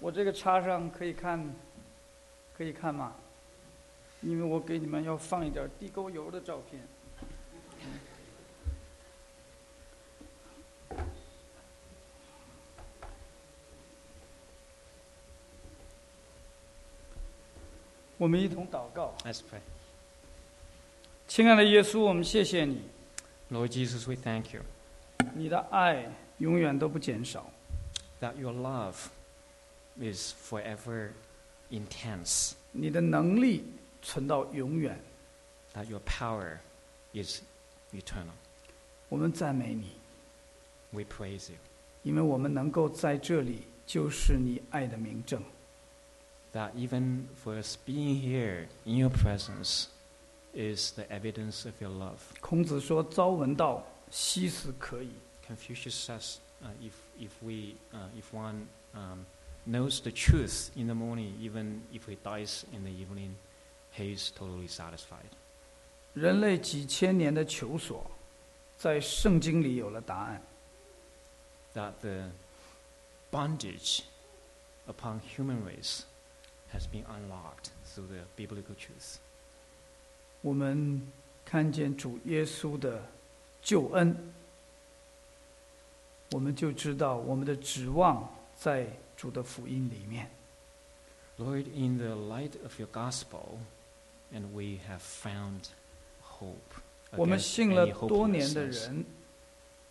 我这个插上可以看，可以看吗？因为我给你们要放一点地沟油的照片。我们一同祷告，Let's pray. 亲爱的耶稣，我们谢谢你，Lord Jesus, we thank you 你的爱永远都不减少。that your love is forever intense, 你的能力存到永远。 that your power is eternal. 我们赞美你， We praise you. 因为我们能够在这里，就是你爱的明证。 That even for us being here in your presence is the evidence of your love. 孔子说：“朝闻道，夕死可矣。 Confucius says, uh, if, if, we, uh, if one um, knows the truth in the morning, even if he dies in the evening, he is totally satisfied. ”人类几千年的求索，在圣经里有了答案。 That the bondage upon human race has been unlocked through the biblical truth. 我们看见主耶稣的救恩，我们就知道我们的指望在 主的福音里面。 Lord, in the light of your gospel, and we have found hope 我们 against 信了 any 多年的 hopelessness. 人，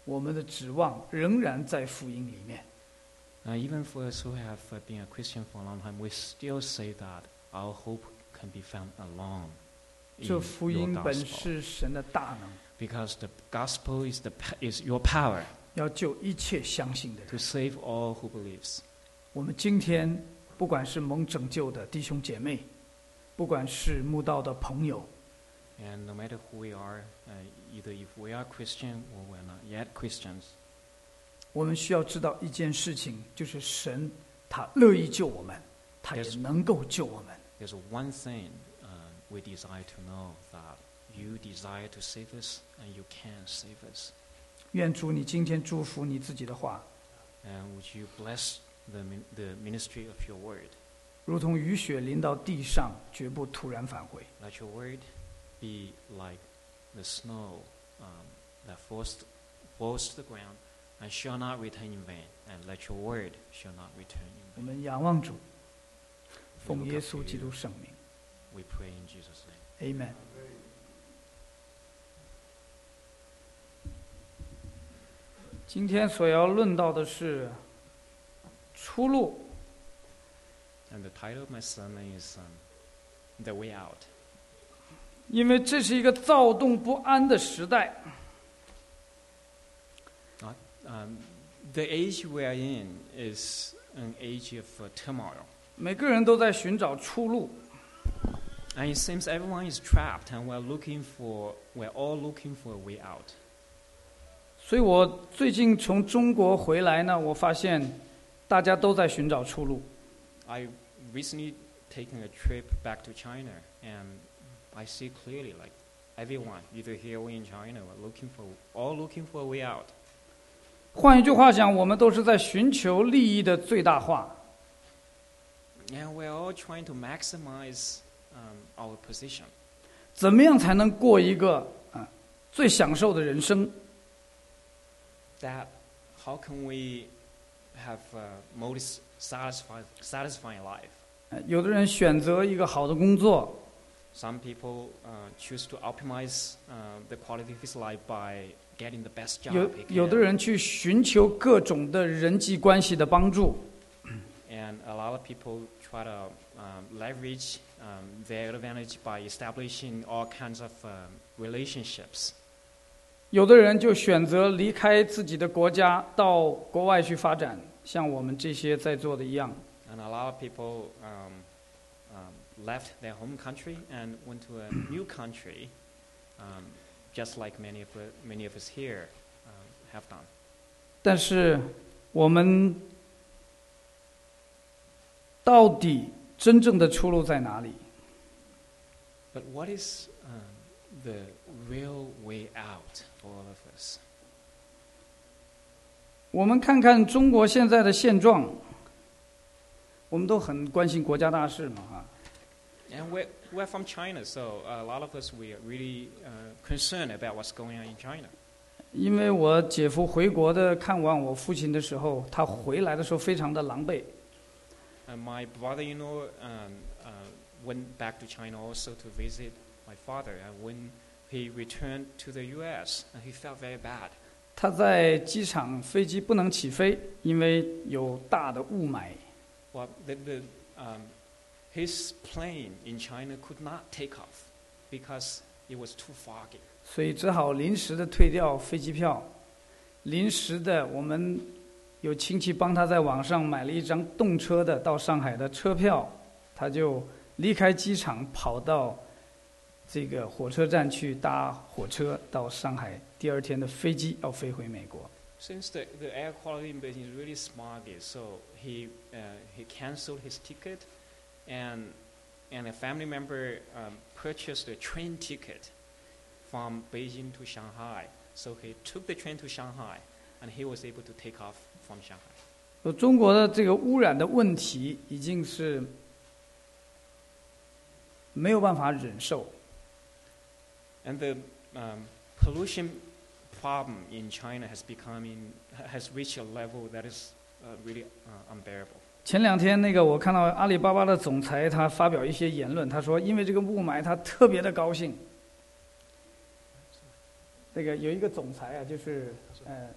我们的指望仍然在福音里面。 Uh, even for us who have uh, been a Christian for a long time, we still say that our hope can be found alone 这 in 福 your 音本 gospel. 是神的大能， Because the gospel is, the, pa- is your power 要救一切相信的 to 人。 save all who believes. 我们今天不管是蒙拯救的弟兄姐妹，不管是慕道的朋友， And no matter who we are, uh, either if we are Christian or we're not yet Christians, 我们需要知道一件事情，就是神他乐意救我们，他也 Yes. 能够救我们。 there's one thing uh, we desire to know that you desire to save us and you can save us. 愿主你今天祝福你自己的话， And would you bless the, min- the ministry of your word? 如同雨雪淋到地上，绝不突然返回。 Let your word be like the snow um, that falls, falls to the ground and shall not return in vain. And let your word shall not return 我 in vain. 们仰望主， We 奉 look 耶 up 稣 to 基督 you. 圣名 We pray in Jesus' name. ，Amen。今天所要论到的是 出路。 And the title of my sermon is um, The Way Out. 因为这是一个躁动不安的时代， Um, the age we are in is an age of uh, turmoil. 每个人都在寻找出路。 And it seems everyone is trapped and we're looking for, we're all looking for a way out. 所以我最近从中国回来呢，我发现 大家都在寻找出路。 I recently taken a trip back to China and I see clearly like everyone, either here or in China, are looking for, all looking for a way out. 换一句话讲，我们都是在寻求利益的最大化。 And we're all trying to maximize um, our position. 怎么样才能过一个啊最享受的人生？ That how can we have a most satisfied, satisfying life? 呃有的人选择一个好的工作， Some people uh, choose to optimize uh, the quality of his life by getting the best job. 有 he can. 有的人去寻求各种的人际关系的帮助， And a lot of people try to um, leverage um, their advantage by establishing all kinds of um, relationships. 有的人就选择离开自己的国家，到国外去发展， 像我们这些在座的一样。 And a lot of people um, um, left their home country and went to a new country, um, just like many of, uh, many of us here um, have done. 但是我们到底真正的出路在哪里？ But what is um, the real way out for all of us? 我们看看中国现在的现状，我们都很关心国家大事嘛，哈。And we're, we're from China, so a lot of us, we are really uh, concerned about what's going on in China. 因为我姐夫回国的看望我父亲的时候，他回来的时候非常的狼狈，And my brother-in-law um, uh, went back to China also to visit my father. And when he returned to the U.S., and he felt very bad. 他在机场飞机不能起飞，因为有大的雾霾。Well, the, the, um, his plane in China could not take off because it was too foggy. 所以只好临时的退掉飞机票，临时的我们有亲戚帮他在网上买了一张动车的到上海的车票，他就离开机场跑到这个火车站去搭火车到上海，第二天的飞机要飞回美国。Since the, the air quality in Beijing is really smoggy, so he, uh, he canceled his ticket, and, and a family member um, purchased a train ticket from Beijing to Shanghai. So he took the train to Shanghai, and he was able to take off from Shanghai. 呃中国的这个污染的问题已经是没有办法忍受，And the um, pollution problem in China has become in, has reached a level that is uh, really uh, unbearable. 前两天那个我看到阿里巴巴的总裁他发表一些言论，他说因为这个雾霾他特别的高兴。这个有一个总裁啊，就是呃，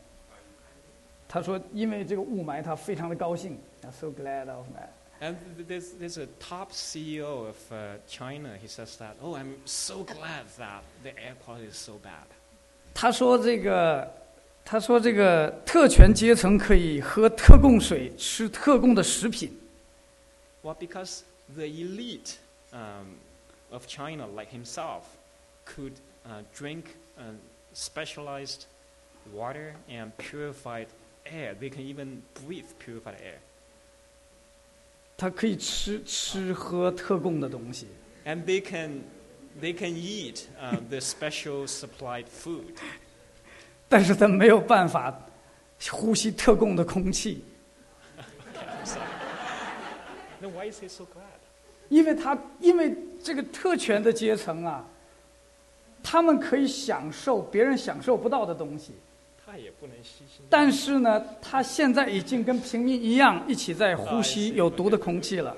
他说因为这个雾霾他非常的高兴，I'm so glad of that。 And th- there's, there's a top CEO of uh, China. He says that, oh, I'm so glad that the air quality is so bad. 他说这个，他说这个特权阶层可以喝特供水，吃特供的食品。 Well, because the elite um, of China, like himself, could uh, drink uh, specialized water and purified air. They can even breathe purified air. 他可以吃吃喝特供的东西，And they can, they can eat uh, the special supplied food. 但是他没有办法呼吸特供的空气。Then why is he so glad? 因为他因为这个特权的阶层啊，他们可以享受别人享受不到的东西，但是呢，他现在已经跟平民一样，一起在呼吸有毒的空气了，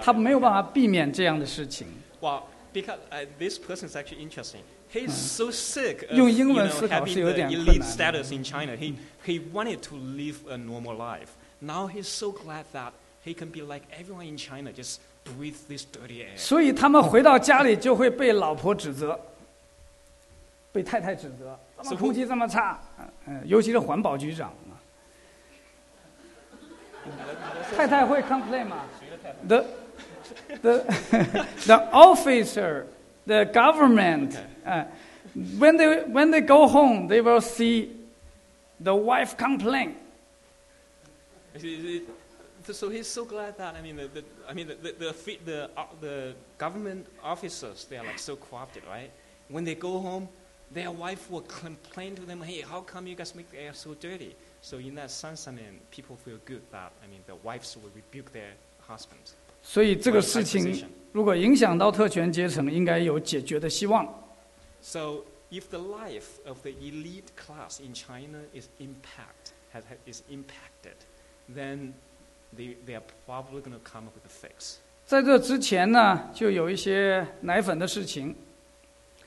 他没有办法避免这样的事情。Well, because uh, this person is actually interesting. He's so sick of 用英文思考是有点困 elite 难。status in China. He, he wanted to live a normal life. Now he's so glad that he can be like everyone in China, just breathe this dirty air. 所以他们回到家里就会被老婆指责，被太太指责，怎么 So 空气这么差？嗯、嗯尤其是环保局长啊，太太会 complain 吗？The the the officer, the government, uh, when they when they go home, they will see the wife complain. So he's so glad that I mean the, the I mean the the the, fi- the, uh, the government officers they are like so corrupted, right? When they go home, their wife will complain to them, "Hey, how come you guys make the air so dirty?" So in that sense, I mean, people feel good that I mean the wives will rebuke their husbands. 所以这个 for 事 that 情 position. 如果影响到特权阶层，应该有解决的希望。 So if the life of the elite class in China is impact has, is impacted, then they, they are probably going to come up with a fix. 在这之前呢，就有一些奶粉的事情。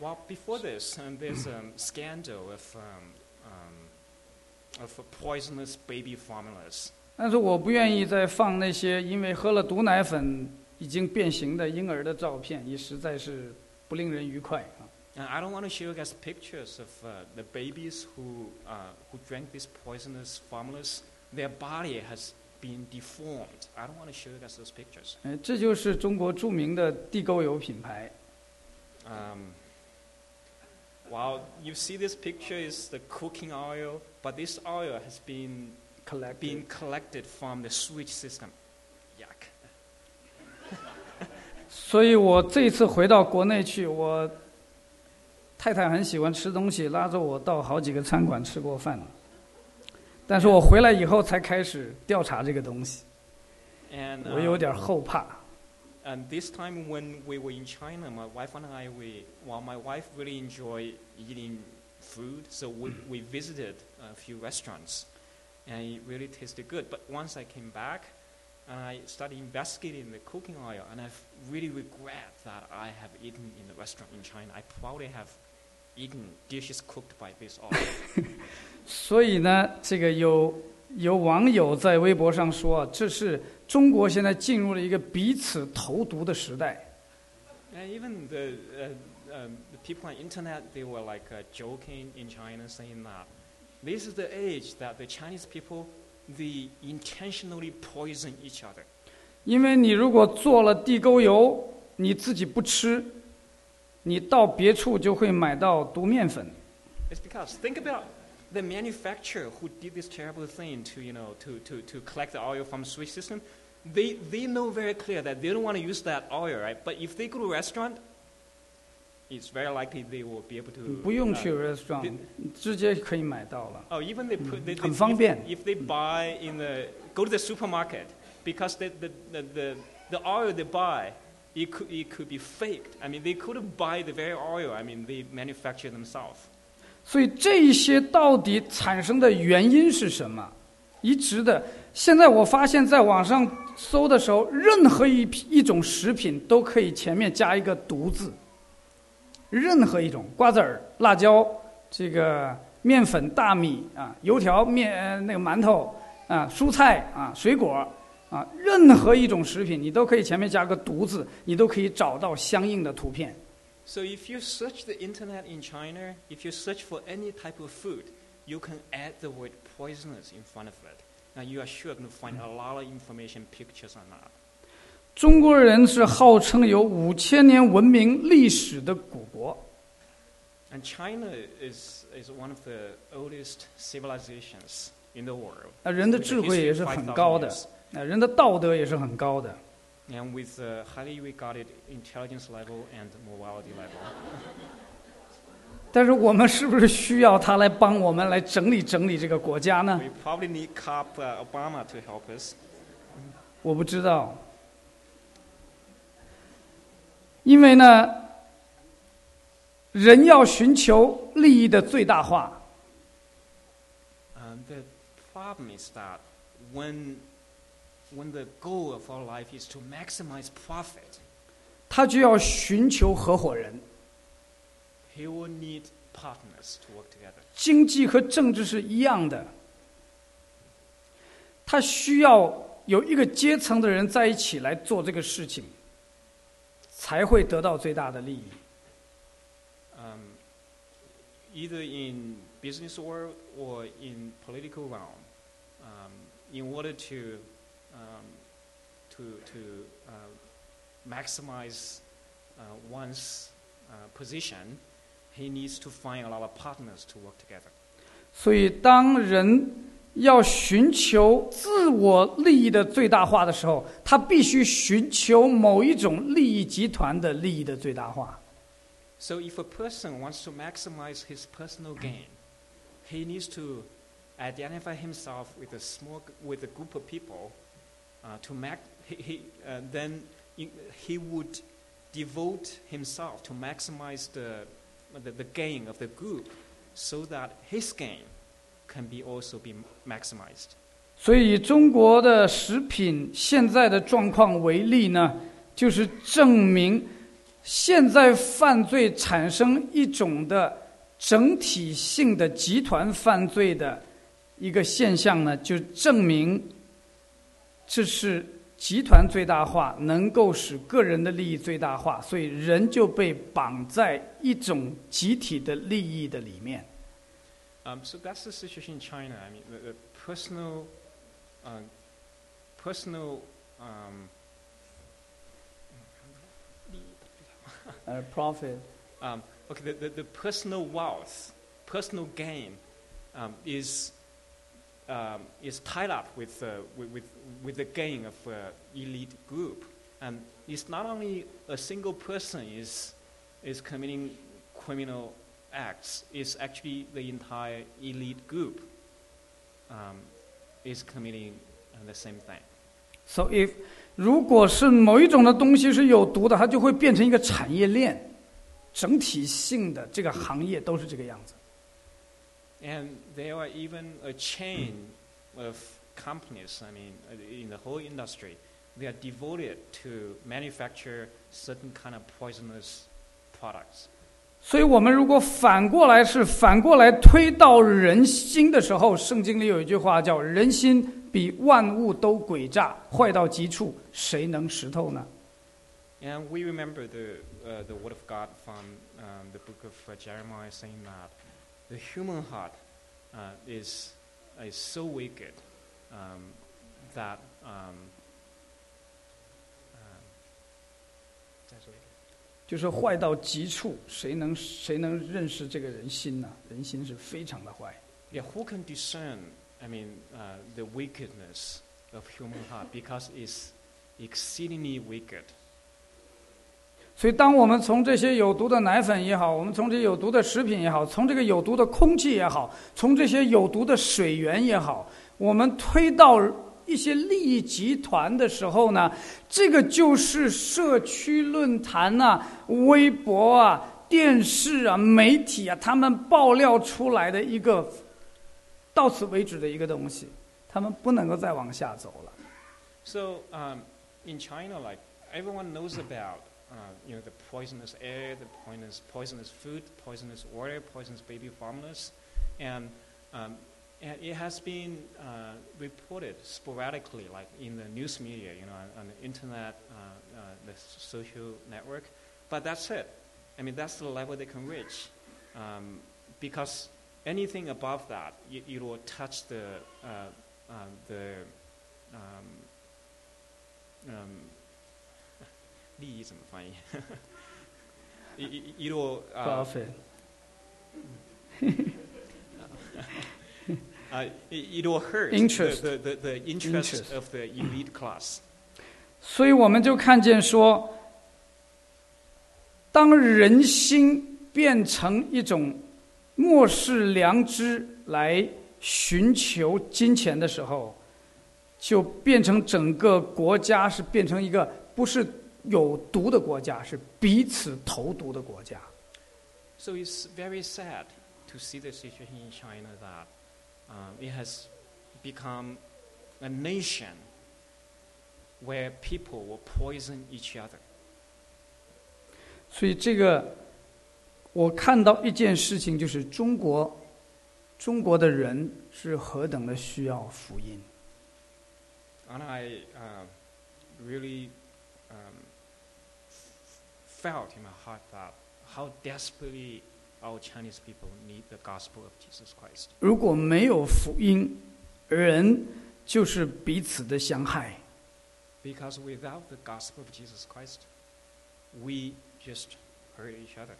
Well, before this, um, there's a scandal of, um, um, of poisonous baby formulas. 但是我不愿意再放那些因为喝了毒奶粉已经变形的婴儿的照片，也实在是不令人愉快啊。 And I don't want to show you guys pictures of uh, the babies who, uh, who drank these poisonous formulas. Their body has been deformed. I don't want to show you guys those pictures. 呃，这就是中国着名的地沟油品牌。 Um, well, you see this picture is the cooking oil, but this oil has been Collect been collected from the sewage system. Yuck. 所以我这一次回到国内去，我太太很喜欢吃东西，拉着我到好几个餐馆吃过饭。但是我回来以后才开始调查这个东西。 And 我有 um, 点后怕。 And this time when we were in China, my wife and I, we, well, my wife really enjoyed eating food, so we, we visited a few restaurants, and it really tasted good. But once I came back, and I started investigating the cooking oil, and I really regret that I have eaten in the restaurant in China. I probably have eaten dishes cooked by this oil. 所以呢，这个有有网友在微博上说，这是 中国现在进入了一个彼此投毒的时代。And even the, uh, um, the people on internet, they were like uh, joking in China, saying that this is the age that the Chinese people they intentionally poison each other. 因为你如果做了地沟油，你自己不吃，你到别处就会买到毒面粉。It's because think about the manufacturer who did this terrible thing to you know to, to, to collect the oil from Swiss system. They they know very clear that they don't want to use that oil, right? But if they go to a restaurant, it's very likely they will be able to. 不用 uh, 去 restaurant，直接可以买到了。 Oh, even they put they, they, 很方便。 if, if they buy in the go to the supermarket because the the, the, the, the oil they buy it could it could be faked. I mean they couldn't buy the very oil. I mean they manufacture themselves. 所以这一些到底产生的原因是什么？一直的，现在我发现在网上搜的时候，任何一一种食品都可以前面加一个“毒”字。任何一种瓜子儿、辣椒、这个面粉、大米啊、油条、面那个馒头啊、蔬菜啊、水果啊，任何一种食品你都可以前面加个“毒”字，你都可以找到相应的图片。So if you search the internet in China, if you search for any type of food, you can add the word poisonous in front of it. Now you are sure going to find a lot of information, pictures on that. 中国人是号称有五千年文明历史的古国， And China is, is one of the oldest civilizations in the world. 那人的 with a 智慧 history 也 of 是很 5,000高的 years.，呃，人的道德也是很高的。 And with a highly regarded intelligence level and morality level. 但是我们是不是需要他来帮我们来整理整理这个国家呢？We probably need Cop uh, Obama to help us. 我不知道，因为呢，人要寻求利益的最大化，Um, the problem is that when, when the goal of our life is to maximize profit, 他就要寻求合伙人。 he will need partners to work together. 经济和政治是一样的，他需要有一个阶层的人在一起来做这个事情，才会得到最大的利益。 Um, either in business world or in political realm, um, in order to, um, to, to uh, maximize uh, one's uh, position, he needs to find a lot of partners to work together. 所以，当人要寻求自我利益的最大化的时候，他必须寻求某一种利益集团的利益的最大化。 So if a person wants to maximize his personal gain, he needs to identify himself with a small, with a group of people. To mac, he, he, uh, then he, would devote himself to maximize the, the, the gain of the group, so that his gain can be also be maximized. 所以，以中国的食品现在的状况为例呢，就是证明现在犯罪产生一种的整体性的集团犯罪的一个现象呢，就证明这是集团最大化能够使个人的利益最大化，所以人就被绑在一种集体的利益的里面。Um, so that's the situation in China. I mean, the, the personal, uh, personal. Um, 呃，profit。um, okay, the, the, the personal wealth, personal gain, um, is um, is tied up with, uh, with, with with the gain of uh, elite group, and it's not only a single person is is committing criminal acts. It's actually the entire elite group um, is committing uh, the same thing. So if 如果是某一种的东西是有毒的，它就会变成一个产业链，整体性的这个行业都是这个样子。 And there are even a chain of companies, I mean, uh, in the whole industry, they are devoted to manufacture certain kind of poisonous products. 所以，我们如果反过来是反过来推到人心的时候，圣经里有一句话叫“人心比万物都诡诈，坏到极处，谁能识透呢 And we remember the, uh, the word of God from um, the book of uh, Jeremiah saying that the human heart uh, is, is so wicked um, that. Um, um, that's wicked.？” 就是坏到极处，谁能谁能认识这个人心呢？人心是非常的坏。 Yeah, who can discern, I mean, uh, the wickedness of human heart because it's exceedingly wicked. 所以，当我们从这些有毒的奶粉也好，我们从这有毒的食品也好，从这个有毒的空气也好，从这些有毒的水源也好，我们推到一些利益集团的时候呢，这个就是社区论坛呐、微博啊、电视啊、媒体啊，他们爆料出来的一个到此为止的一个东西，他们不能够再往下走了。So um, in China, like everyone knows about, uh, you know, the poisonous air, the poisonous, poisonous food, poisonous water, poisonous baby formulas, and um, and it has been uh, reported sporadically, like in the news media, you know, on, on the internet, uh, uh, the social network. But that's it. I mean, that's the level they can reach, um, because anything above that, you, it will touch the uh, uh, the um, um, 利益怎么翻译？啊，profit，所以我们就看见说，当人心变成一种漠视良知来寻求金钱的时候，就变成整个国家是变成一个不是。有毒的国家，是彼此投毒的国家。 So it's very sad to see the situation in China that um, it has become a nation where people will poison each other. 所以这个，我看到一件事情，就是中国，中国的人是何等的需要福音。 And I um, really um, f- felt in my heart that how desperately our Chinese people need the gospel of Jesus Christ. 如果没有福音，人就是彼此的相害。 Because without the gospel of Jesus Christ, we just hurt each other.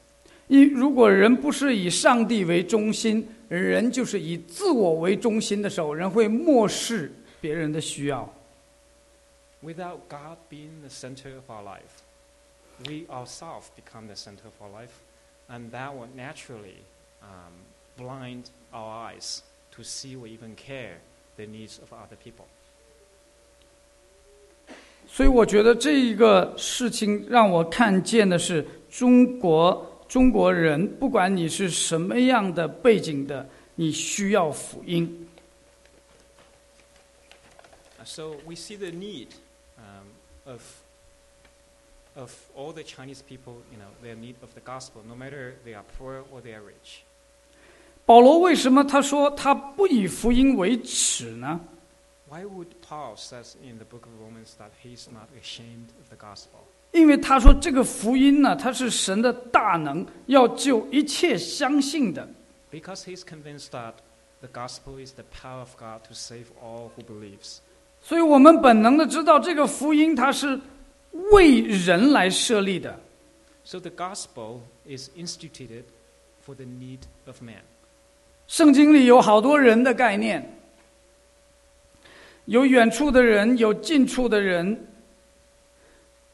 因如果人不是以上帝为中心，人就是以自我为中心的时候，人会漠视别人的需要。 Without God being the center of our life, we ourselves become the center of our life, and that will naturally um, blind our eyes to see or even care the needs of other people. 所以我觉得这一个事情让我看见的是，中国中国人，不管你是什么样的背景的，你需要福音。 Uh, So we see the need um, of, of all the Chinese people, you know, their need of the gospel, no matter they are poor or they are rich. 保罗为什么他说他不以福音为耻呢？ Why would Paul says in the book of Romans that he's not ashamed of the gospel? 因为他说这个福音呢，它是神的大能，要救一切相信的。 Because he's convinced that the gospel is the power of God to save all who believes. 所以我们本能的知道，这个福音它是 为人来设立的。So the gospel is instituted for the need of man. 圣经里有好多人的概念，有远处的人，有近处的人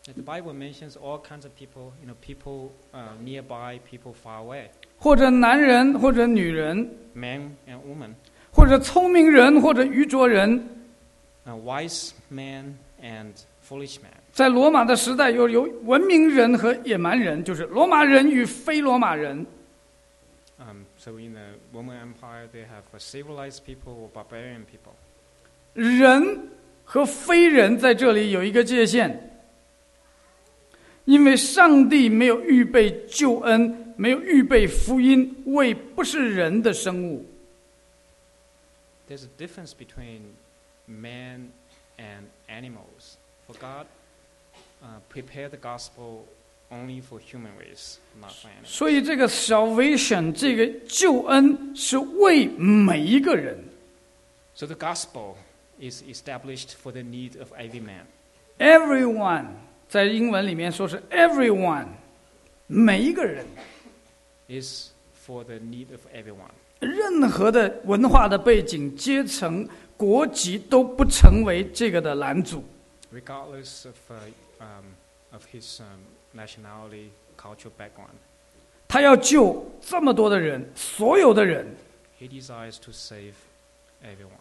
，The Bible mentions all kinds of people, you know, people uh, nearby, people far away, 或者男人，或者女人，Man and woman. 或者聪明人，或者愚拙人，uh, wise man and foolish man. 在罗马的时代，有有文明人和野蛮人，就是罗马人与非罗马人。Um, so in the Roman Empire, they have uh, civilized people or barbarian people. 人和非人在这里有一个界限，因为上帝没有预备救恩，没有预备福音为不是人的生物。There's a difference between man and animals. For God uh, prepared the gospel only for human race, not for animals. 所以这个 salvation 这个救恩是为每一个人 So the gospel is established for the need of every man.，everyone，在英文里面说是 everyone，每一个人，Is for the need of everyone. 任何的文化的背景、阶层、国籍都不成为这个的拦阻。regardless of, uh, um, of his um, nationality, cultural background. 他要救这么多的人，所有的人。He desires to save everyone.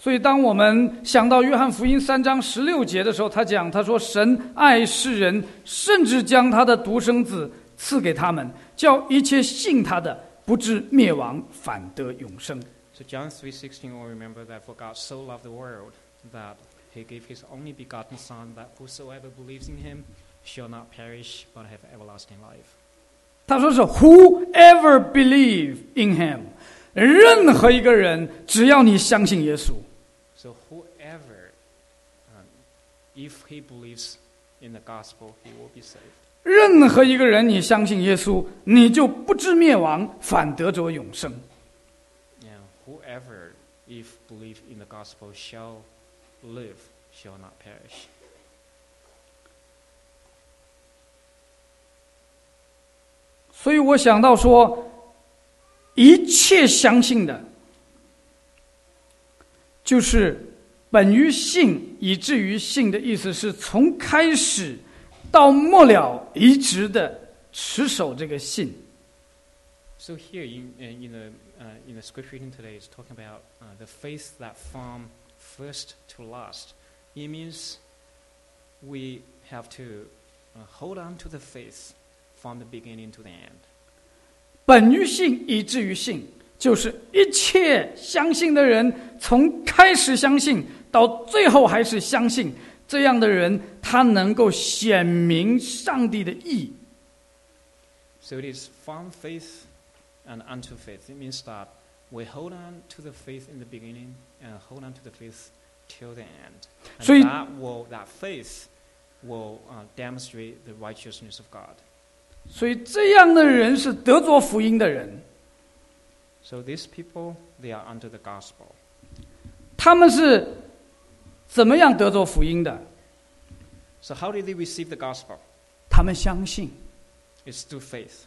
所以，当我们想到约翰福音三章十六节的时候，他讲，他说：“神爱世人，甚至将他的独生子赐给他们，叫一切信他的不至灭亡，反得永生。So John 3:16 will remember that for God so loved the world that he gave his only begotten son that whosoever believes in him shall not perish but have everlasting life. ”他说是 “Whoever believe in him”，任何一个人，只要你相信耶稣， So whoever um, if he believes in the gospel, he will be saved. 任何一个人，你相信耶稣，你就不至灭亡，反得着永生。 Yeah, whoever if believe in the gospel shall live, shall not perish. 所以我想到说，一切相信的，就是本于信，以至于信的意思是从开始到末了，一直的持守这个信。 So here in, uh, in the uh, in the scripture reading today is talking about uh, the faith that from first to last. It means we have to uh, hold on to the faith from the beginning to the end. 本于信，以至于信，就是一切相信的人，从开始相信到最后还是相信，这样的人，他能够显明上帝的义。 So it is from faith and unto faith. It means that we hold on to the faith in the beginning and hold on to the faith till the end. And 所以- that will that faith will uh, demonstrate the righteousness of God. 所以这样的人是得着福音的人， So these people they are under the gospel. 他们是怎么样得着福音的？ So how did they receive the gospel? 他们相信。 It's through faith.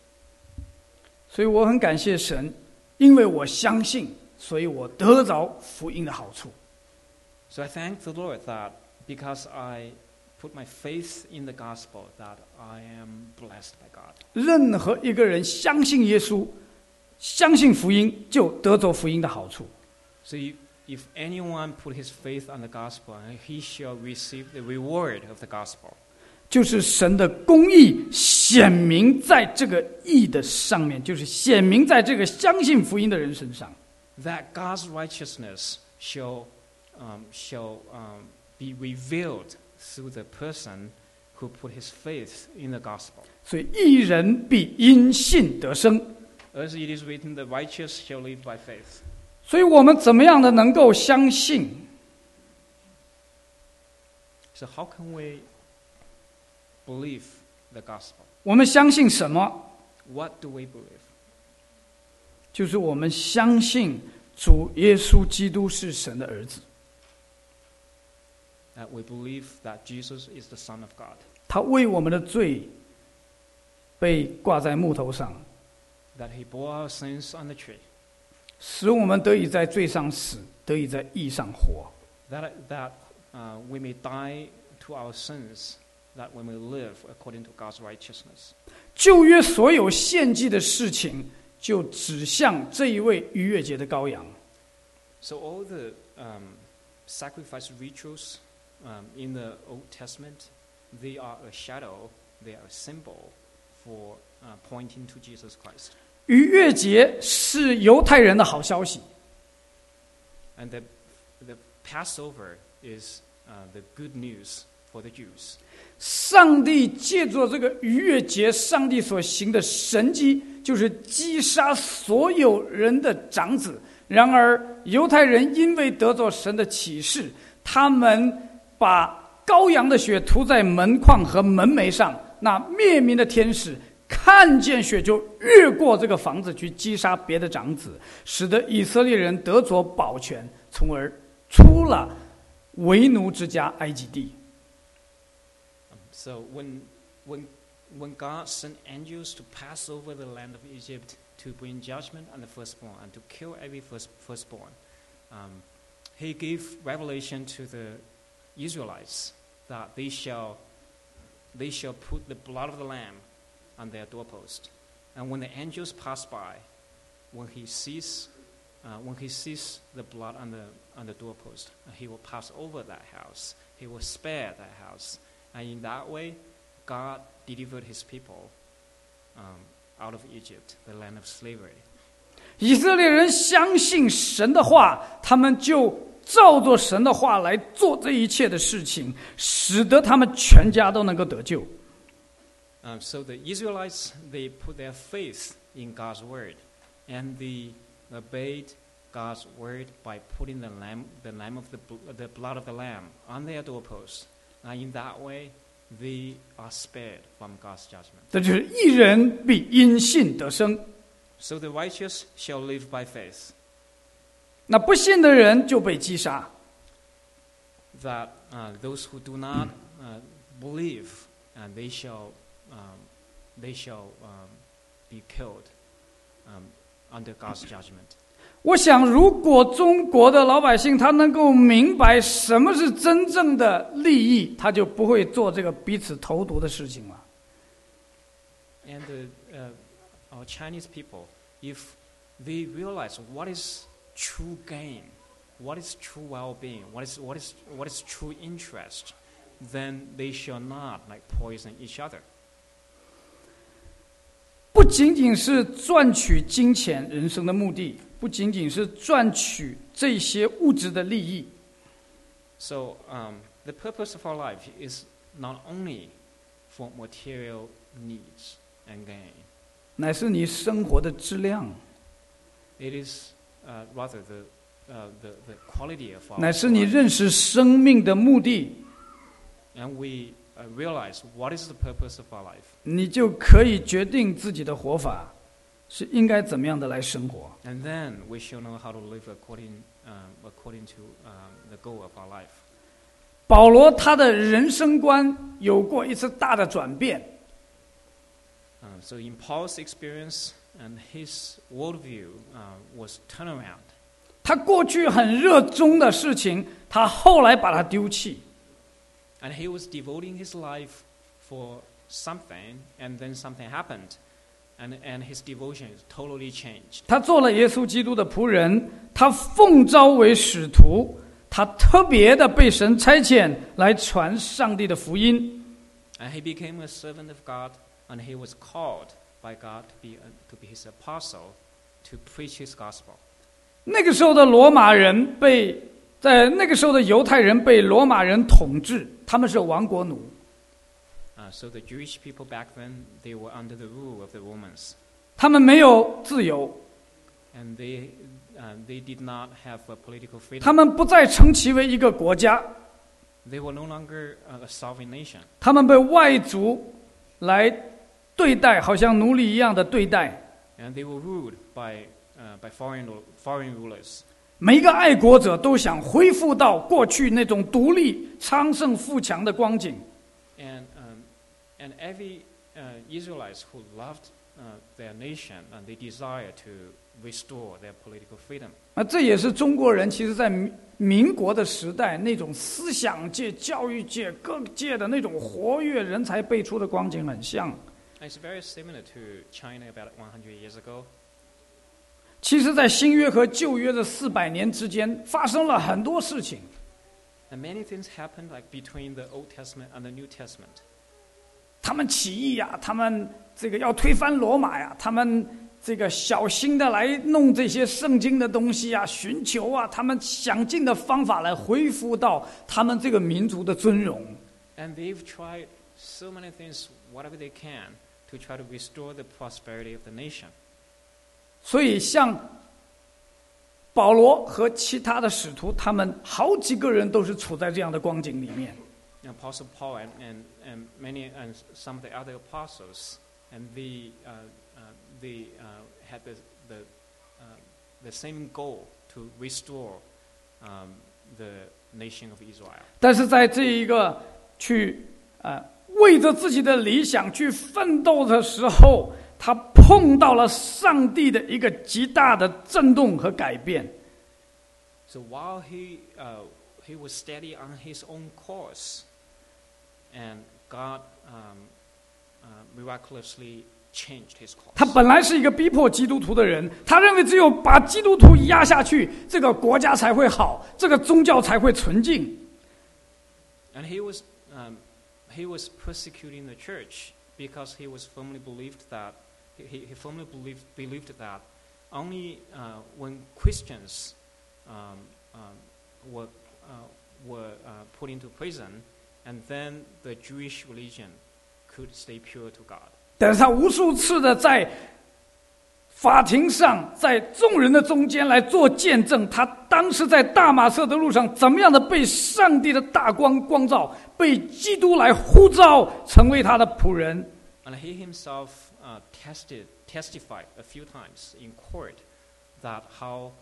所以我很感谢神， 因为我相信，所以我得着福音的好处。 So I thank the Lord that because I put my faith in the gospel that I am blessed by God. 任何一个人相信耶稣，相信福音，就得着福音的好处。 So if, if anyone put his faith on the gospel, he shall receive the reward of the gospel. 就是神的公义显明在这个义的上面，就是显明在这个相信福音的人身上。 That God's righteousness shall, um, shall um, be revealed through the person who put his faith in the gospel. 所以义人必因信得生。 As it is written, the righteous shall live by faith. 所以我们怎么样的能够相信？ So how can we believe the gospel? 我们相信什么？ What do we believe? 就是我们相信主耶稣基督是神的儿子， That we believe that Jesus is the Son of God. 他为我们的罪被挂在木头上， That he bore our sins on the tree. 使我们得以在罪上死，得以在义上活。 That, that uh, we may die to our sins. That we may live according to God's righteousness. 旧约所有献祭的事情，就指向这一位逾越节的羔羊。 So all the um, sacrifice rituals um, in the Old Testament, they are a shadow, they are a symbol for uh, pointing to Jesus Christ. 逾越节是犹太人的好消息， And the, the Passover is uh, the good news for the Jews. 上帝借着这个逾越节，上帝所行的神迹，就是击杀所有人的长子。然而，犹太人因为得着神的启示，他们把羔羊的血涂在门框和门楣上，那灭民的天使看见血就越过这个房子去击杀别的长子，使得以色列人得着保全，从而出了为奴之家埃及地。So when, when, when God sent angels to pass over the land of Egypt to bring judgment on the firstborn and to kill every first, firstborn, um, he gave revelation to the Israelites that they shall, they shall put the blood of the lamb on their doorpost. And when the angels pass by, when he sees, uh, when he sees the blood on the, on the doorpost, he will pass over that house. He will spare that house. And in that way, God delivered his people um, out of Egypt, the land of slavery. 以色列人相信神的话，他们就照着神的话来做这一切的事情，使得他们全家都能够得救。 Um, so the Israelites, they put their faith in God's word, and they obeyed God's word by putting the lamb, the lamb of the, bl- the blood of the lamb on their doorposts. And in that way, they are spared from God's judgment. 这就是一人必因信得生。 So the righteous shall live by faith. 那不信的人就被击杀。 that uh, those who do not uh, believe, and they shall, um, they shall um, be killed um, under God's judgment. 我想，如果中国的老百姓他能够明白什么是真正的利益，他就不会做这个彼此投毒的事情了。And the, uh, our Chinese people, if they realize what is true gain, what is true well-being, what is, what is, what is true interest, then they shall not like poison each other. 不仅仅是赚取金钱人生的目的，不仅仅是赚取这些物质的利益， So um, the purpose of our life is not only for material needs and gain. 乃是你生活的质量， It is uh, rather the, uh, the, the quality of our 乃是你 life. 认识生命的目的， And we uh, realize what is the purpose of our life. 你就可以决定自己的活法 是应该怎么样的来生活。 And then we shall know how to live according, um, according to um, the goal of our life. 保罗他的人生观有过一次大的转变， Um, so in Paul's experience and his worldview uh, was turnaround. 他过去很热衷的事情，他后来把它丢弃。 And he was devoting his life for something, and then something happened, And, and his devotion is totally changed. 他做了耶稣基督的仆人，他奉召为使徒，他特别的被神差遣来传上帝的福音。And he became a servant of God, and he was called by God to be, to be his apostle, to preach his gospel. 那个时候的罗马人被，在那个时候的犹太人被罗马人统治，他们是亡国奴。Uh, so the Jewish people back then, they were under the rule of the Romans, 他们没有自由，and they, uh, they did not have a political freedom. 们不再称其为一个国家，They were no longer uh, a sovereign nation. 他们被外族来对待，好像奴隶一样的对待。And they were ruled by, uh, by foreign, foreign rulers. 每一个爱国者都想恢复到过去那种独立、昌盛、富强的光景。And, um, and every uh, Israelites who loved uh, their nation and they desire to restore their political freedom. 那这也是中国人其实在民民国的时代那种思想界、教育界各界的那种活跃人才辈出的光景很像。 And it's very similar to China about 100 years ago. 其实，在新约和旧约的四百年之间，发生了很多事情。 And many things happened like between the Old Testament and the New Testament. 他们起义呀、他们这个要推翻罗马呀，他们这个小心的来弄这些圣经的东西啊，寻求啊，他们想尽的方法来恢复到他们这个民族的尊荣。And they've tried so many things, whatever they can, to try to restore the prosperity of the nation. 所以，像保罗和其他的使徒，他们好几个人都是处在这样的光景里面。And Apostle Paul and, and, and many and some of the other apostles, and they, uh, uh, they uh, had the, the, uh, the same goal to restore um, the nation of Israel. 但是在这一个去呃为着自己的理想去奋斗的时候，他碰到了上帝的一个极大的震动和改变。 So while he, uh, he was steady on his own course, and God um, uh, miraculously changed his 他 course. 本来是一个逼迫基督徒的人，他认为只有把基督徒压下去，这个国家才会好，这个宗教才会纯净。 And he was, um, he was persecuting the church because he was firmly believed that, he, he firmly believed, believed that only uh, when Christians um, um, were, uh, were uh, put into prison, and then the Jewish religion could stay pure to God. 但是他无数次的在法庭上，在众人的中间来做见证，他当时在大马色的路上，怎么样的被上帝的大光光照，被基督来呼召，成为他的仆人。 And he himself uh, tested, testified a few times in court that how,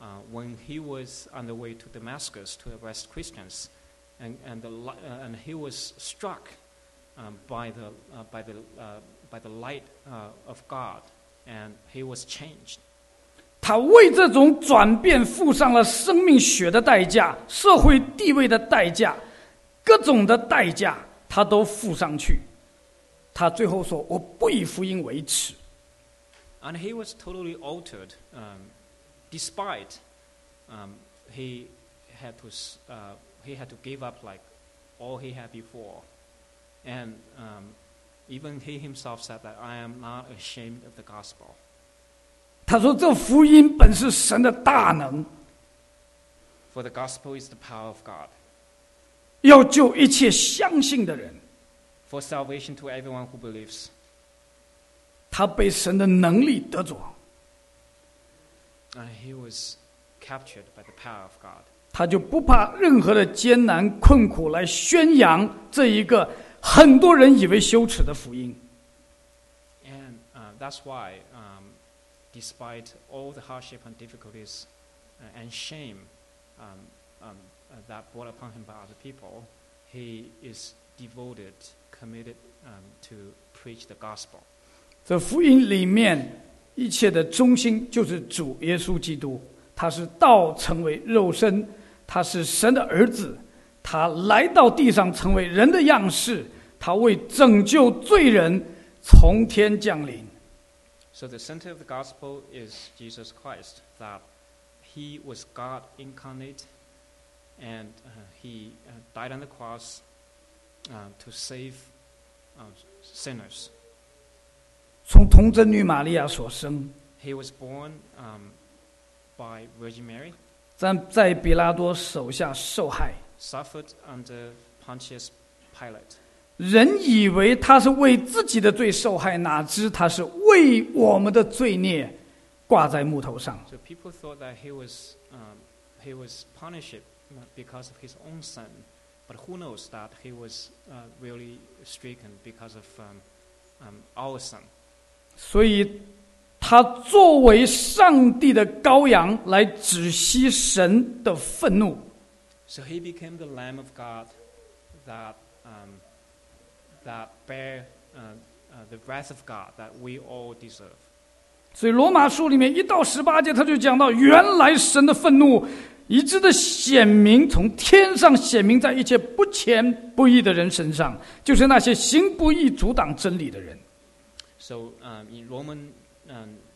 uh, when he was on the way to Damascus to arrest Christians, and, and, the, li- uh, and he was struck um, by, the, uh, by, the, uh, by the light uh, of God, and he was changed. 他为这种转变付上了生命血的代价、社会地位的代价、各种的代价，他都付上去。他最后说：“我不以福音为耻。” And he was totally altered, um, despite um, he had to s- uh, he had to give up like all he had before, and um, even he himself said that I am not ashamed of the gospel. 他说：“这福音本是神的大能， For the gospel is the power of God 要救一切相信的人。 for salvation to everyone who believes. 他被神的能力得着， And he was captured by the power of God. 他就不怕任何的艰难困苦来宣扬这一个很多人以为羞耻的福音。And uh, that's why, um, despite all the hardship and difficulties uh, and shame um, um, uh, that brought upon him by other people, he is devoted, committed um, to preach the gospel. 这福音里面一切的中心就是主耶稣基督，他是道成为肉身，他是神的儿子，他来到地上成为人的样式，他为拯救罪人从天降临。 So the center of the gospel is Jesus Christ, that he was God incarnate, and uh, he uh, died on the cross uh, to save uh, sinners. 从童贞女玛利亚所生， He was born um, by Virgin Mary, 在在比拉多手下受害，suffered under Pontius Pilate. 人以为他是为自己的罪受害，哪知他是为我们的罪孽挂在木头上。So people thought that he was, um, he was punished because of his own sin, but who knows that he was uh, really stricken because of um, um, our sin. 所以，他作为上帝的羔羊来止息神的愤怒。So he became the Lamb of God that, um, that bear uh, uh, the wrath of God that we all deserve. 所以，罗马书里面一到十八节，他就讲到，原来神的愤怒一直的显明，从天上显明在一切不虔不义的人身上，就是那些行不义、阻挡真理的人。So um, in Roman um,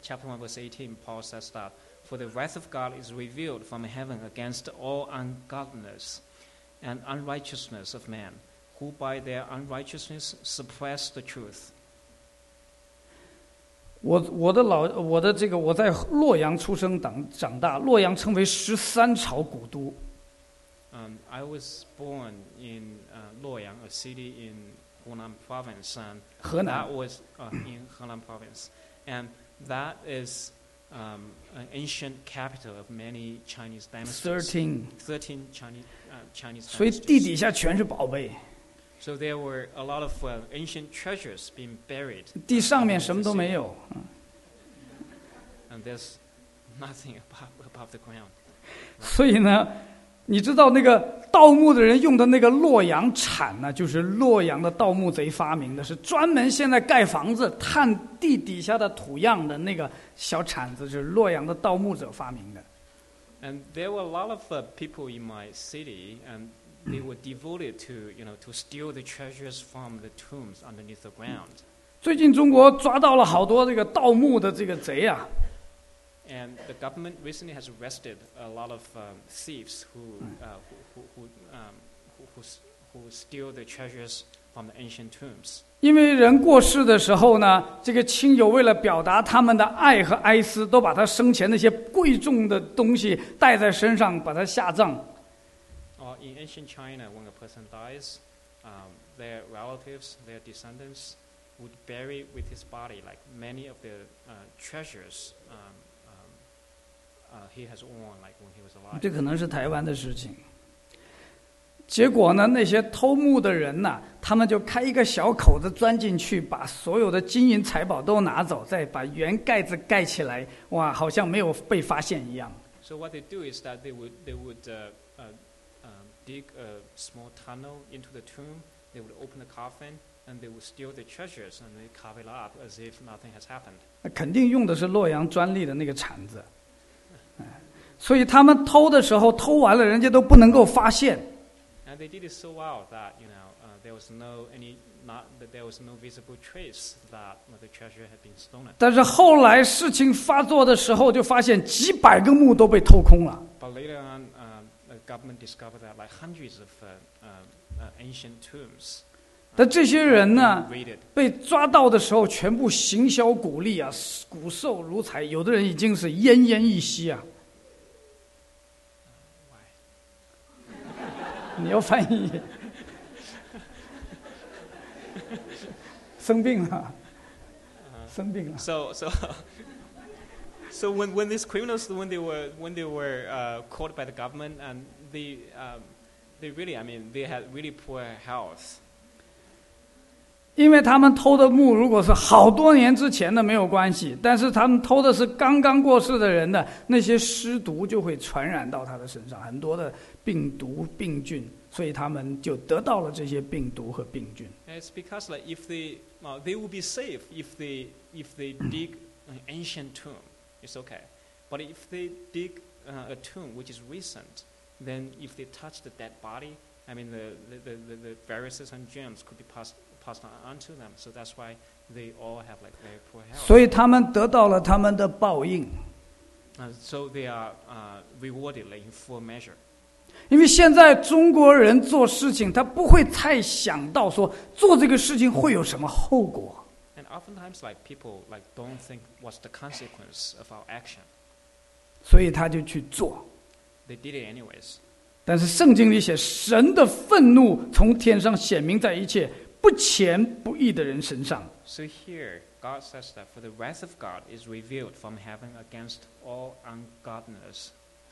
chapter 1 verse 18, Paul says that, For the wrath of God is revealed from heaven against all ungodliness and unrighteousness of man, who by their unrighteousness suppress the truth. 我我的老我的这个我在洛阳出生长长大，洛阳称为十三朝古都。 Um, I was born in uh, Luoyang, a city in Hunan province, and 河南 that was uh, in Henan province, and that is um, an ancient capital of many Chinese dynasties. thirteen， Thirteen Chinese uh, Chinese 所以地 dynasties. 底下全是宝贝， So there were a lot of uh, ancient treasures being buried, 地上面 underneath 什么 the 都 sea, 没有。 and there's nothing above above the ground. 所以呢， 你知道那个盗墓的人用的那个洛阳铲呢，就是洛阳的盗墓贼发明的，是专门现在盖房子探地底下的土样的那个小铲子，是洛阳的盗墓者发明的。And there were a lot of uh, people in my city, and they were devoted to, you know, to steal the treasures from the tombs underneath the ground. 最近中国抓到了好多这个盗墓的这个贼啊，And the government recently has arrested a lot of um, thieves who, uh, who, who, who, um, who, who, s- who steal the treasures from the ancient tombs. 因为人过世的时候呢，这个亲友为了表达他们的爱和哀思，都把他生前那些贵重的东西带在身上，把他下葬。 Or in ancient China, when a person dies, um, their relatives, their descendants, would bury with his body like many of the uh, treasures um, 这可能是台湾的事情。结果呢，那些偷墓的人呐，他们就开一个小口子钻进去，把所有的金银财宝都拿走，再把原盖子盖起来，哇，好像没有被发现一样。So what they do is that they would they would uh, uh, um, dig a small tunnel into the tomb. They would open the coffin and they would steal the treasures and they cover it up as if nothing has happened. 那肯定用的是洛阳专利的那个铲子，哎所以他们偷的时候，偷完了人家都不能够发现。And they did it so well that you know uh, there was no any not that there was no visible trace that uh, the treasure had been stolen. 但是后来事情发作的时候，就发现几百个墓都被偷空了。But later on, um, the government discovered that like hundreds of uh, um, uh, ancient tombs 但这些人呢被抓到的时候，全部行销骨立啊，骨瘦如柴，有的人已经是奄奄一息啊。你要翻译，生病了，生病了。 So so so when, when these criminals when they were when they were uh, caught by the government and they um, they really I mean they had really poor health 因为他们偷的墓，如果是好多年之前的没有关系，但是他们偷的是刚刚过世的人的那些尸毒，就会传染到他的身上，很多的病毒病菌，所以他们就得到了这些病毒和病菌。 And it's because like if they uh, they will be safe if they if they dig an ancient tomb it's okay but if they dig uh, a tomb which is recent then if they touch the dead body I mean the the, the, the viruses and germs could be passed Passed on to them so that's why they all have like very poor health 所以他们得到了他们的报应。Uh, so they are uh, rewarded like in full measure. 因为现在中国人做事情，他不会太想到说做这个事情会有什么后果，And oftentimes, like people like don't think what's the consequence of our action. 所以他就去做。They did it anyways. 但是圣经里写，神的愤怒从天上显明在一切不虔不义的人身上。So here, God says that for the wrath of God is revealed from heaven against all ungodliness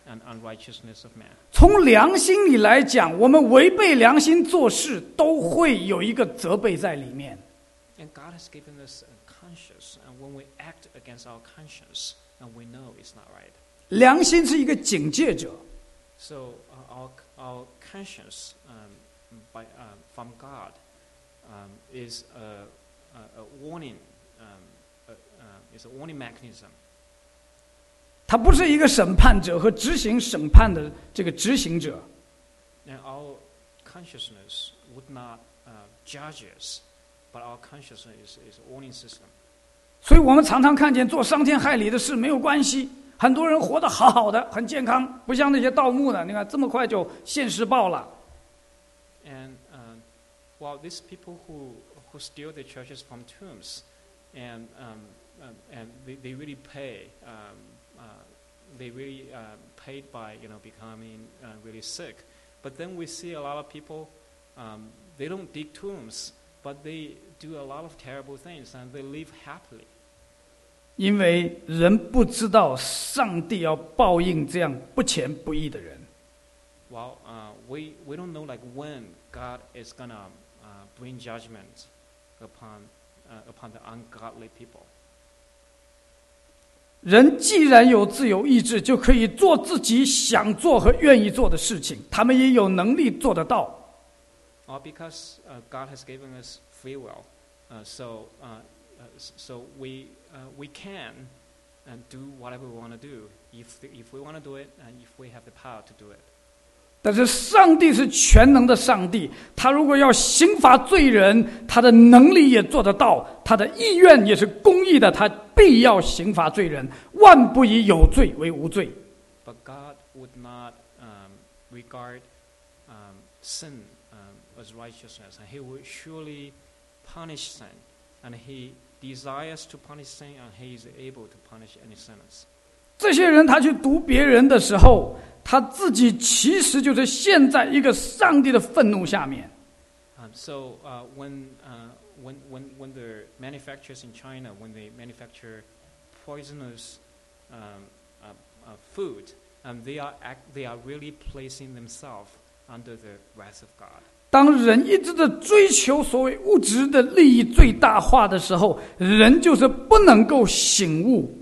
and unrighteousness of man. 从良心里来讲，我们违背良心做事，都会有一个责备在里面。And God has given us a conscience, and when we act against our conscience, and we know it's not right. 良心是一个警戒者，So uh, our our conscience um, by um, from God um, is a, a, a warning. Um, a, uh, is a warning mechanism. 他不是一个审判者和执行审判的这个执行者。And our consciousness would not uh, judge us, but our consciousness is, is a warning system. 所以我们常常看见做伤天害理的事没有关系，很多人活得好好的，很健康，不像那些盗墓的，你看这么快就现世报了。Well, these people who who steal the churches from tombs, and um, um, and they, they really pay. Um, uh, they really uh, paid by you know becoming uh, really sick. But then we see a lot of people. Um, they don't dig tombs, but they do a lot of terrible things, and they live happily. 因为人不知道上帝要报应这样不虔不义的人。 Well, uh, we we don't know like when God is gonna uh, bring judgment upon uh, upon the ungodly people. 人既然有自由意志，就可以做自己想做和愿意做的事情，他们也有能力做得到。 Or because uh, God has given us free will, uh, so uh, uh, s- so we uh, we can uh, do whatever we want to do if the, if we want to do it and if we have the power to do it. 但是上帝是全能的上帝，他如果要刑罚罪人，他的能力也做得到，他的意愿也是公义的，他必要刑罚罪人，万不以有罪为无罪。But God would not um, regard um, sin um, as righteousness, and He would surely punish sin. And He desires to punish sin, and He is able to punish any sinners. 这些人他去读别人的时候，他自己其实就是陷在一个上帝的愤怒下面。Um, so uh, when, uh, when, when, when the manufacturers in China, when they manufacture poisonous um, uh, uh, food, um, they, are act, they are really placing themselves under the wrath of God. 当人一直的追求所谓物质的利益最大化的时候，人就是不能够醒悟，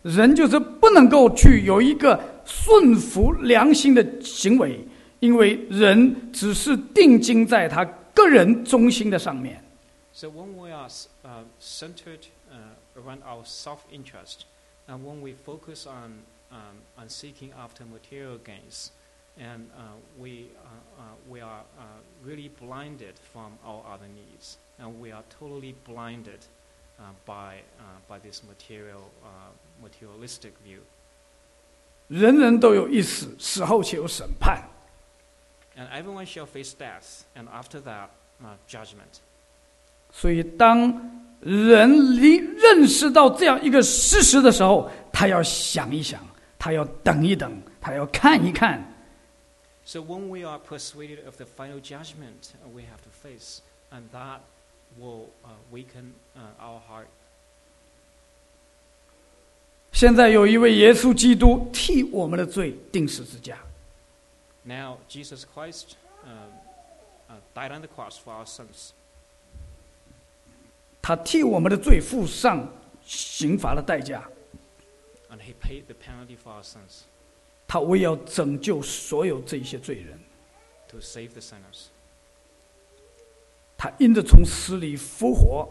人就是不能够去有一个顺服良心的行为，因为人只是定睛在他个人中心的上面。 So when we are s- uh, centered uh, around our self-interest, and when we focus on um, on seeking after material gains, and uh, we uh, uh, we are uh, really blinded from our other needs, and we are totally blinded uh, by uh, by this material uh, materialistic view. 人人都有一死，死后且有审判。And everyone shall face death, and after that, uh, judgment. 所以，当人离认识到这样一个事实的时候，他要想一想，他要等一等，他要看一看。So when we are persuaded of the final judgment uh, we have to face, and that will uh, weaken uh, our heart. 现在有一位耶稣基督替我们的罪定十字架，Now Jesus Christ um, uh, died on the cross for our sins. 他替我们的罪付上刑罚的代价，And he paid the penalty for our sins 他为要拯救所有这些罪人。to save the sinners. 他因着从死里复活，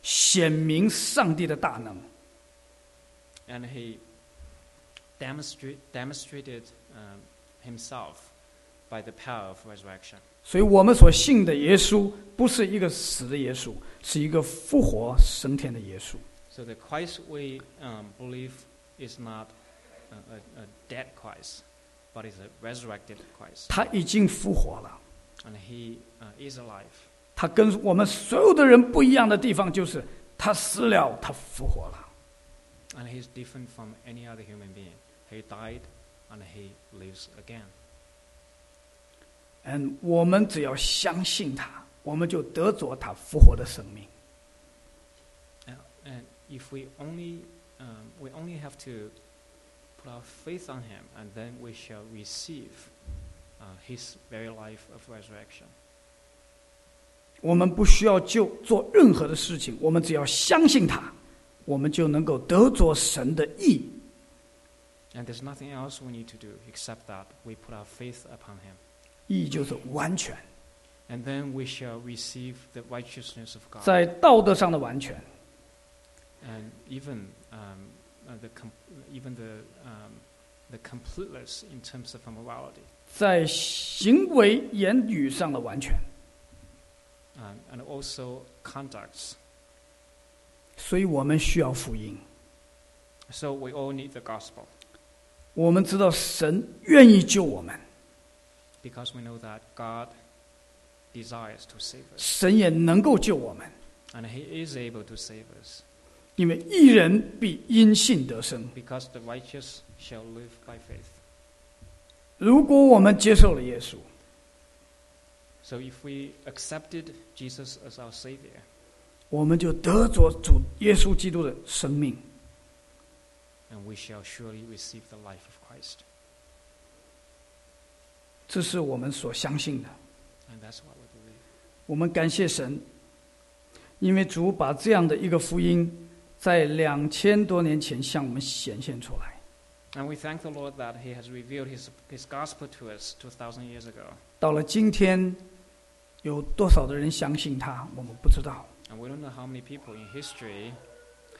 显明上帝的大能。And he demonstrate, demonstrated um, himself by the power of resurrection. 所以我们所信的耶稣不是一个死的耶稣，是一个复活升天的耶稣。 So the Christ we um, believe is not a, a, a dead Christ, but is a resurrected Christ. 他已经复活了。 And he uh, is alive. 他跟我们所有的人不一样的地方，就是他死了，他复活了。 And he's different from any other human being. He died and he lives again. 嗯，我们只要相信他，我们就得着他复活的生命。 And, and if we only, um, we only have to put our faith on him, and then we shall receive uh, his very life of resurrection. 我们不需要就做任何的事情，我们只要相信他， 我们就能够得着神的义。 And there's nothing else we need to do except that we put our faith upon him. 义就是完全， And then we shall receive the righteousness of God. 在道德上的完全， and even um, uh, the com- even the um, the completeness in terms of morality, 在行为言语上的完全。 um, and also conducts. 所以我们需要福音。 So we all need the gospel 我们知道神愿意救我们， because we know that God desires to save us. 神也能够救我们， And He is able to save us 因为一人必因信得生。 because the righteous shall live by faith. 如果我们接受了耶稣， So if we accepted Jesus as our Savior, 我们就得着主耶稣基督的生命。and we shall surely receive the life of Christ. 这是我们所相信的。And that's what we believe. 我们感谢神，因为主把这样的一个福音，在两千多年前向我们显现出来。And we thank the Lord that He has revealed His, His gospel to us two thousand years ago. 到了今天，有多少的人相信他，我们不知道。And we don't know how many people in history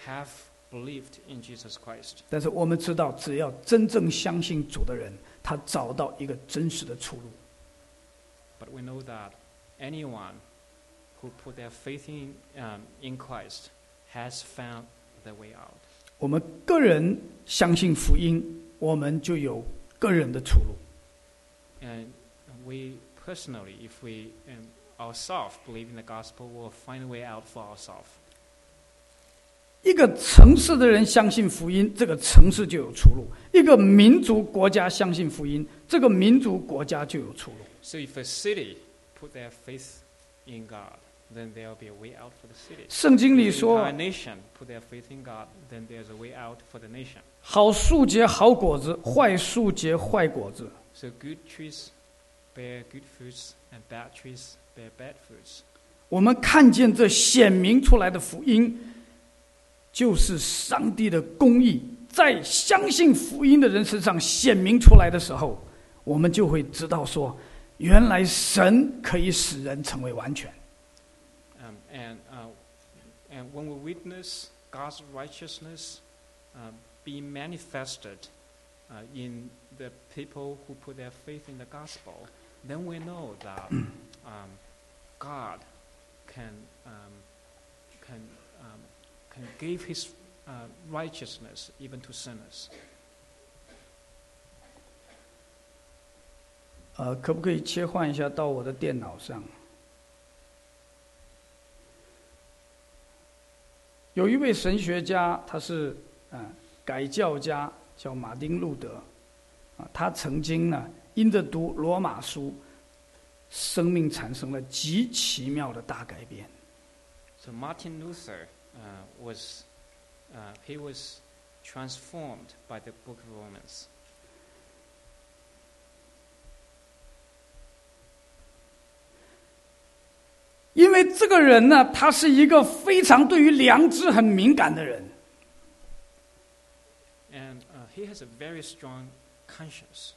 have believed in Jesus Christ. 但是我们知道，只要真正相信主的人，他找到一个真实的出路。 But we know that anyone who put their faith in, um, in Christ has found their way out. 我们个人相信福音，我们就有个人的出路。 And we personally, if we um, ourselves believe in the gospel, will find a way out for ourselves. 一个城市的人相信福音，这个城市就有出路；一个民族国家相信福音，这个民族国家就有出路。 So if a city put their faith in God, then there will be a way out for the city. 圣经 If 里 the 说 entire，nation put their faith in God, then there's a way out for the nation. 好树结好果子，坏树结坏果子。 So good trees bear good fruits, and bad trees bear bad fruits. 我们看见这显明出来的福音，就是上帝的公义在相信福音的人身上显明出来的时候，我们就会知道说，原来神可以使人成为完全。Um, and, uh, and when we witness God's righteousness uh, be manifested uh, in the people who put their faith in the gospel, then we know that um, God can, um, can, um, can give His uh, righteousness even to sinners. 呃，可不可以切换一下到我的电脑上？有一位神学家，他是嗯、呃改教家，叫马丁路德，啊，他曾经呢因着读罗马书，生命产生了极奇妙的大改变。 So Martin Luther uh, was, uh, he was transformed by the book of Romans. 因为这个人呢，他是一个非常对于良知很敏感的人， And uh, he has a very strong conscience.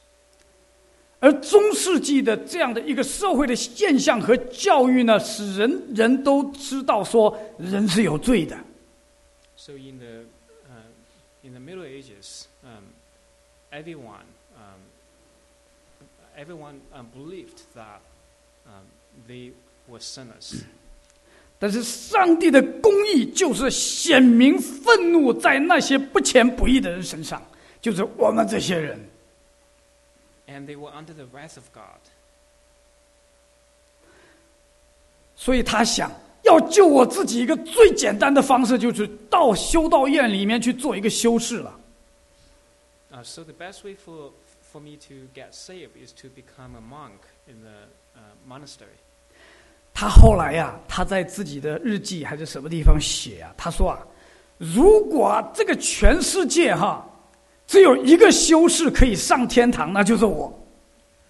而中世纪的这样的一个社会的现象和教育呢，使人人都知道说人是有罪的。So in the, uh, in the Middle Ages, um, everyone, um, everyone um, believed that um, they were sinners. 但是上帝的公义就是显明愤怒在那些不虔不义的人身上，就是我们这些人。And they were under the wrath of God. 所以他想要救我自己，一个最简单的方式就是到修道院里面去做一个修士了。Uh, so the best way for, for me to get saved is to become a monk in the uh, monastery. 他后来呀、他在自己的日记还是什么地方写啊？他说啊，如果啊这个全世界哈，只有一个修士可以上天堂，那就是我。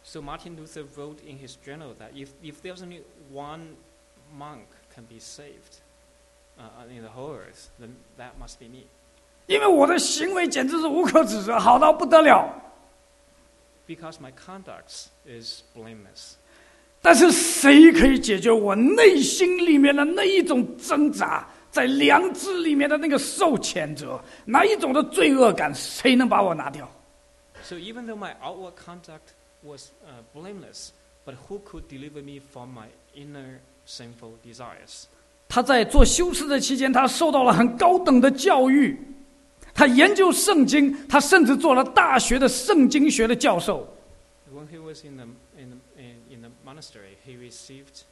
So Martin Luther wrote in his journal that if, if there's only one monk can be saved uh, in the whole earth, then that must be me. 因为我的行为简直是无可指责，好到不得了。Because my conduct is blameless. 但是谁可以解决我内心里面的那一种挣扎，在良知里面的那个受谴责，哪一种的罪恶感，谁能把我拿掉？So even though my outward conduct was uh, blameless, but who could deliver me from my inner sinful desires? 他在做修士的期间，他受到了很高等的教育，他研究圣经，他甚至做了大学的圣经学的教授。When he was in the, in the, in, the monastery, he received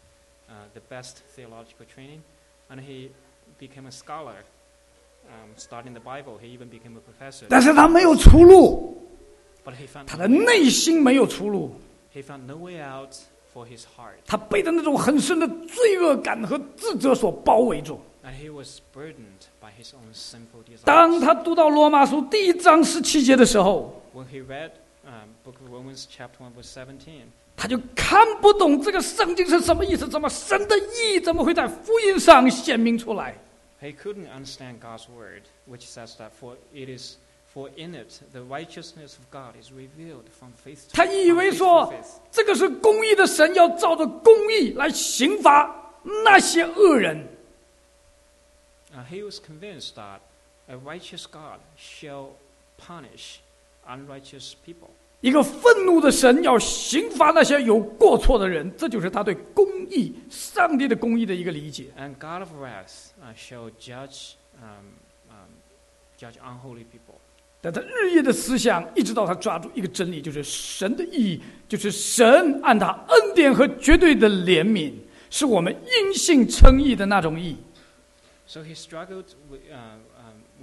uh, the best theological training, and he became a scholar, um, studying the Bible. He even became a professor. 但是他没有出路，But he found 他的内心没有出路，he found no way out for his heart, 他被的那种很深的罪恶感和自责所包围住。and he was burdened by his own sinful 当 desires. 他读到罗马书第一章十七节的时候，When he read um, Book of Romans, chapter one, verse seventeen, 他就看不懂这个圣经是什么意思，怎么神的意义怎么会在福音上显明出来？ he couldn't understand God's word, which says that for it is for in it the righteousness of God is revealed from faith to 他以 from 为 faith to 说 faith. 这个是公义的神要照着公义来刑罚那些恶人。 Uh, he was convinced that a righteous God shall punish unrighteous people. 一个愤怒的神要刑罚那些有过错的人，这就是他对公义、上帝的公义的一个理解。And God of wrath uh, shall judge, um, um, judge unholy people. 但他日夜的思想，一直到他抓住一个真理，就是神的意义，就是神按他恩典和绝对的怜悯，是我们因信称义的那种义。So he struggled with, uh, um,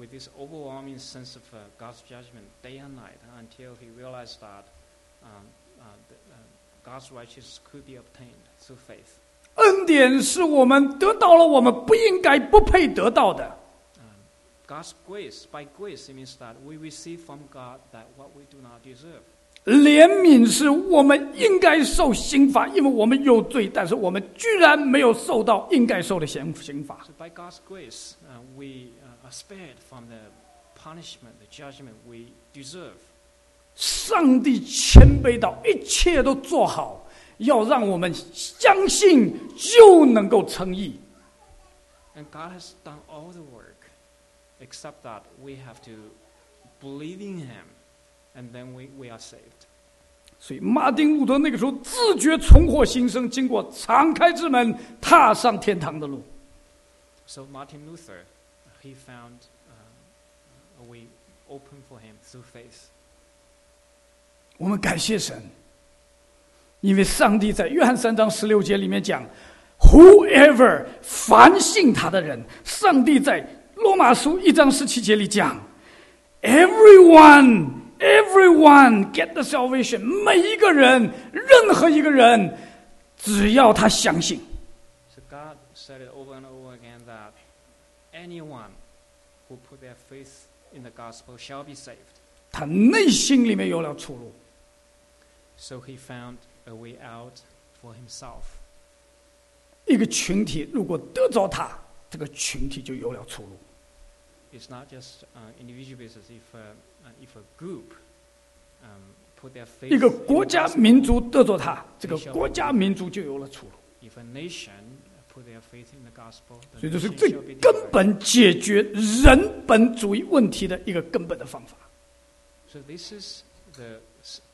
with this overwhelming sense of uh, God's judgment day and night until he realized that um, uh, the, uh, God's righteousness could be obtained through faith. 恩典是我们得到了我们不应该、不配得到的。 Um, God's grace, by grace, it means that we receive from God that what we do not deserve. 怜悯是我们应该受刑罚，因为我们有罪，但是我们居然没有受到应该受的刑刑罚。 So by God's grace, uh, we uh, are spared from the punishment, the judgment we deserve. 上帝谦卑到一切都做好，要让我们相信就能够称义。 And God has done all the work, except that we have to believe in Him, and then we, we are saved. 所以，马丁路德那个时候自觉重获新生，经过敞开之门，踏上天堂的路。 So Martin Luther, he found uh, a way open for him through faith. 我们感谢神，因为上帝在约翰三章十六节里面讲，Whoever 凡信他的人，上帝在罗马书一章十七节里讲，Everyone, everyone get the salvation，每一个人，任何一个人，只要他相信， So God said it over and over again that Anyone who put their faith in the gospel shall be saved. 他内心里面有了出路。So he found a way out for himself. 一个群体如果得着他，这个群体就有了出路。It's not just uh, individual basis. If a, uh, if a group um, put their faith 一个国家民族得着他，这个国家民族就有了出路。if a nation 所以这是最根本解决人本主义问题的一个根本的方法。So this is the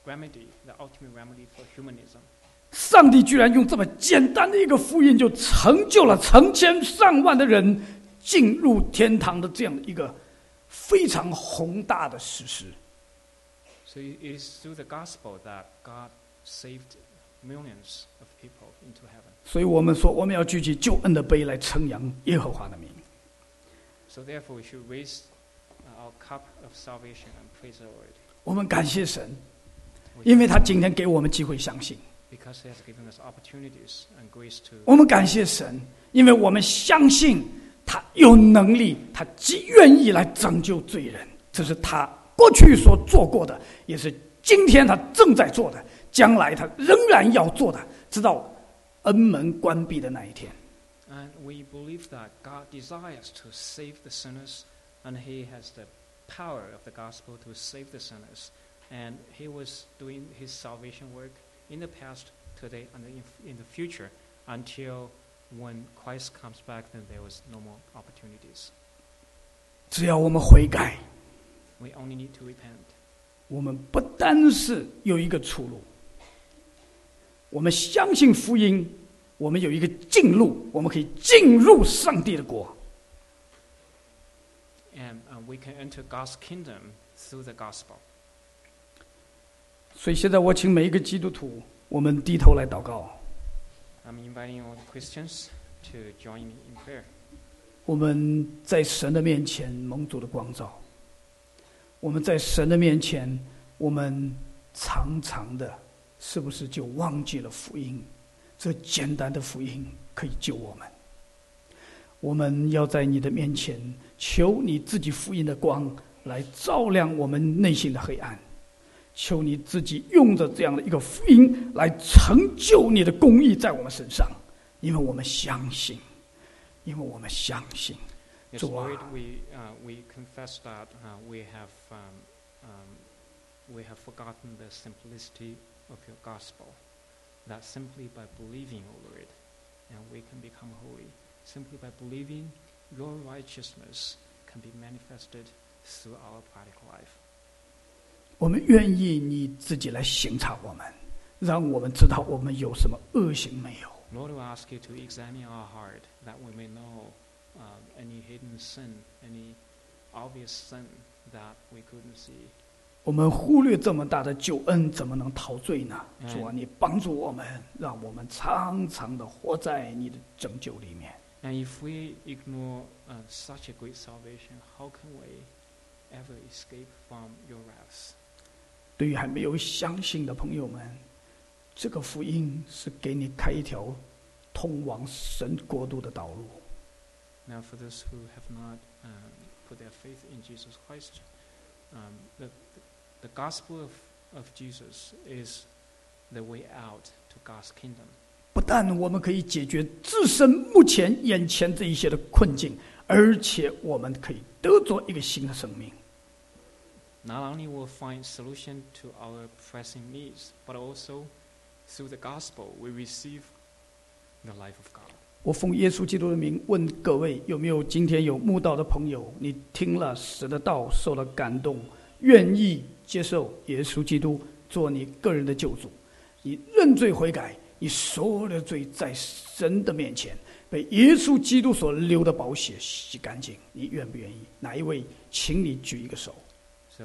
remedy, the ultimate remedy for humanism. 上帝居然用这么简单的一个福音，就成就了成千上万的人进入天堂的这样一个非常宏大的事实。So it it is through the gospel that God saved millions of people into heaven. 所以我们说，我们要举起救恩的杯来称扬耶和华的名。So therefore, we should raise uh, our cup of salvation and praise the Lord 我们感谢神，因为他今天给我们机会相信。because He has given us opportunities and grace to. 我们感谢神，因为我们相信他有能力，他极愿意来拯救罪人。这是他过去所做过的，也是今天他正在做的，将来他仍然要做的，直到恩门关闭的那一天。 And we believe that God desires to save the sinners, and He has the power of the gospel to save the sinners. And He was doing His salvation work in the past, today, and in, in the future until when Christ comes back, then there was no more opportunities. 只要我们悔改， We only need to repent. 我们不单是有一个出路， 我们相信福音，我们有一个进入，我们可以进入上帝的国。And uh, we can enter God's kingdom through the gospel. 所以现在我请每一个基督徒，我们低头来祷告。I'm inviting all the Christians to join me in prayer. 我们在神的面前蒙主的光照，我们在神的面前，我们常常的，是不是就忘记了福音？这简单的福音可以救我们。我们要在你的面前求你自己福音的光来照亮我们内心的黑暗，求你自己用着这样的一个福音来成就你的公义在我们身上，因为我们相信，因为我们相信。Uh, we, uh, we confess that uh, we, have, um, um, we have forgotten the simplicity of your gospel. That simply by believing, O Lord, and we can become holy. Simply by believing, your righteousness can be manifested through our practical life. 我们愿意你自己来刑察我们，让我们知道我们有什么恶行没有。 Lord, we ask you to examine our heart that we may know uh, any hidden sin, any obvious sin that we couldn't see. 我们忽略这么大的救恩，怎么能陶醉呢？嗯主啊，你帮助我们，让我们常常的活在你的拯救里面。And if we ignore uh, such a great salvation, how can we ever escape from your wrath? 对于还没有相信的朋友们，这个福音是给你开一条通往神国度的道路。Now, for those who have not um, put their faith in Jesus Christ, um, the, the gospel of, of Jesus is the way out to God's kingdom. 不但我们可以解决自身目前眼前这一些的困境，而且我们可以得着一个新的生命。Not only will find solution to our pressing needs, but also through the gospel we receive the life of God. 我奉耶稣基督的名问各位：有没有今天有慕道的朋友？你听了神的道，受了感动，愿意接受耶稣基督做你个人的救主？你认罪悔改，你所有的罪在神的面前被耶稣基督所流的宝血洗干净。你愿不愿意？哪一位？请你举一个手。